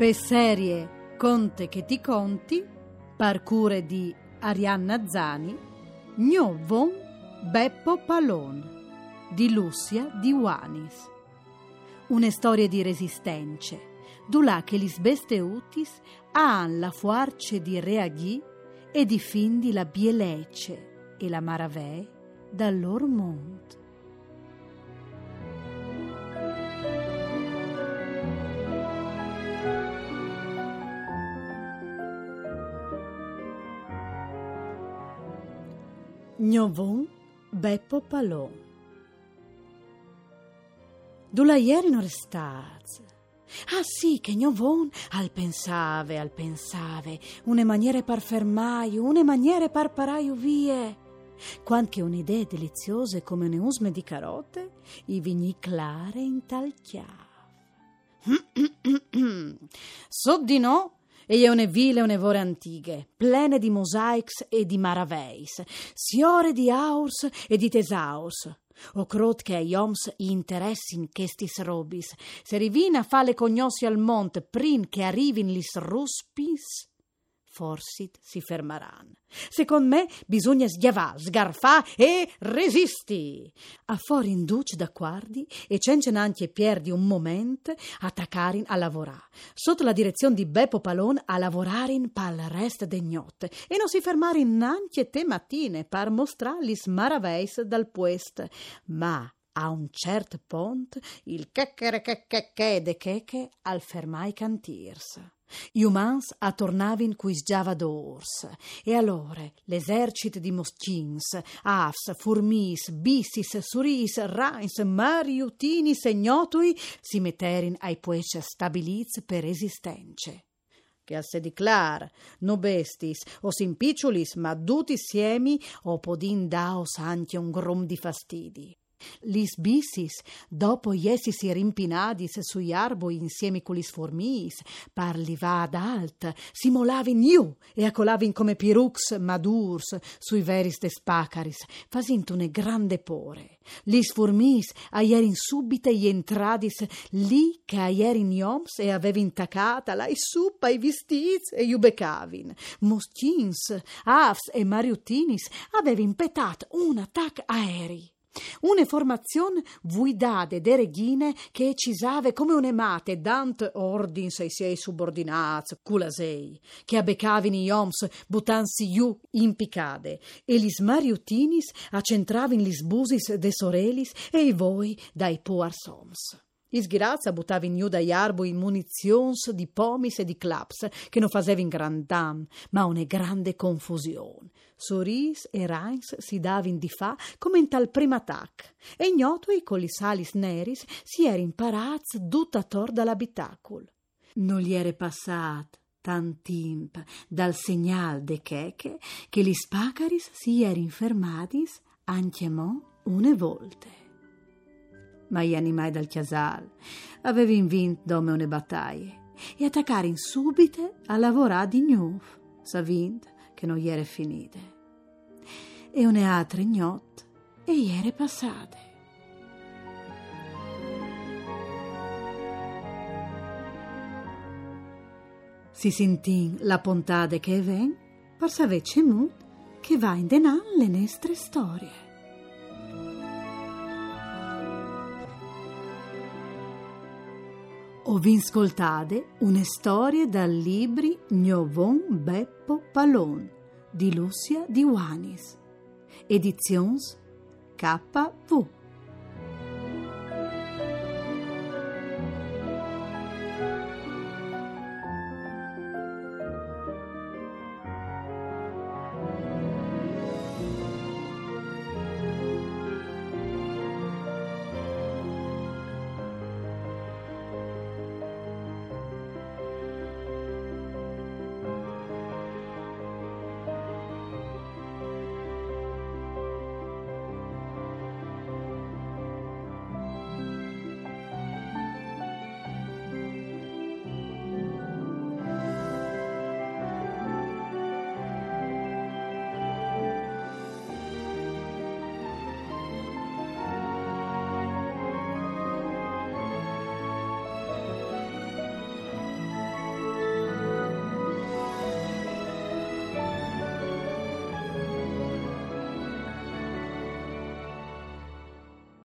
Per serie Conte che ti conti, parcure di Arianna Zani, Gnovon Beppo Palon, di Lucia di Wanis. Una storia di resistenze, dulà che lis beste utis han la fuarce di reaghi e difindi la bielecce e la maravè dal loro mondo. Gnovon Beppo Palò Dula ieri non restaz. Ah sì, che gnovon al pensave, al pensave, une maniere par fermai, une maniere par paraio vie. Quanche un'idea deliziose come une usme di carote, i vigni clare in tal chiave. so di no, e une ville une vore antighe, plene di mosaics e di maraveis, siore di aurs e di tesaurs. O crot che ai oms interessin chestis robis, se rivina fale cognossi al mont prin che arrivin lis ruspis, forsit si fermaran. Secondo me bisogna sghiavà, sgarfà e resisti. A fuori induce da quardi e cencen anche perdi un momento attaccarin a lavorare. Sotto la direzione di Beppo Palon a lavorarin pal rest de gnotte e non si fermarin neanche te mattine per mostrarlis maraveis dal puest. Ma a un certo pont il chechere checche de cheche al fermai cantirs. Gli umans attornavin quis giava d'ors, e allora l'esercito di moschins, afs, furmis, bissis, suris, rains, mariutinis e gnotui si metterin ai puece stabiliz per esistence che a se no bestis, o simpicciulis, ma duti siemi, podin daos anche un grom di fastidi. Lis bissis, dopo iesis rimpinadis sui arboi insieme con lis formis, parliva ad alt, simolavin iu e accolavin come pirux madurs sui veris de spacaris, fasint une grande pore. Lis formis aierin subite i entradis li che aierin ioms e avevin tacata la suppa i vistiz e iu becavin. Moschins, afs e mariutinis avevin petat un attac aeri. Une formazione vuidade de reghine che cisave come unemate dant ordins ai sei subordinats, culasei, che abbecavin ioms butansi iu impicade, e lis mariutinis accentravin lis busis de sorelis e i voi dai puarsoms. Isghirazza buttava in giù dagli arboi munizions di pomis e di claps che non facevano gran dam, ma una grande confusione. Soris e Reins si davin di fa come in tal prima attack e ignotui con li salis neris si era imparats duttator dall'abitacul. Non gli era passat tantimp dal segnal de cheche che li spacaris si era infermadis anche mo une volte ma gli animai dal chiasal avevi vinto dome une battaglie e attaccare in subite a lavorare di nuovo, savint che non ieri finite. E une altre gnot e ieri passate. Si sentì la pontade che ven, per savece mut che va in denan le nostre storie. O vinscoltade une storie dal libri Gnovon Beppo Palon di Lucia di Wanis. Edizions KV.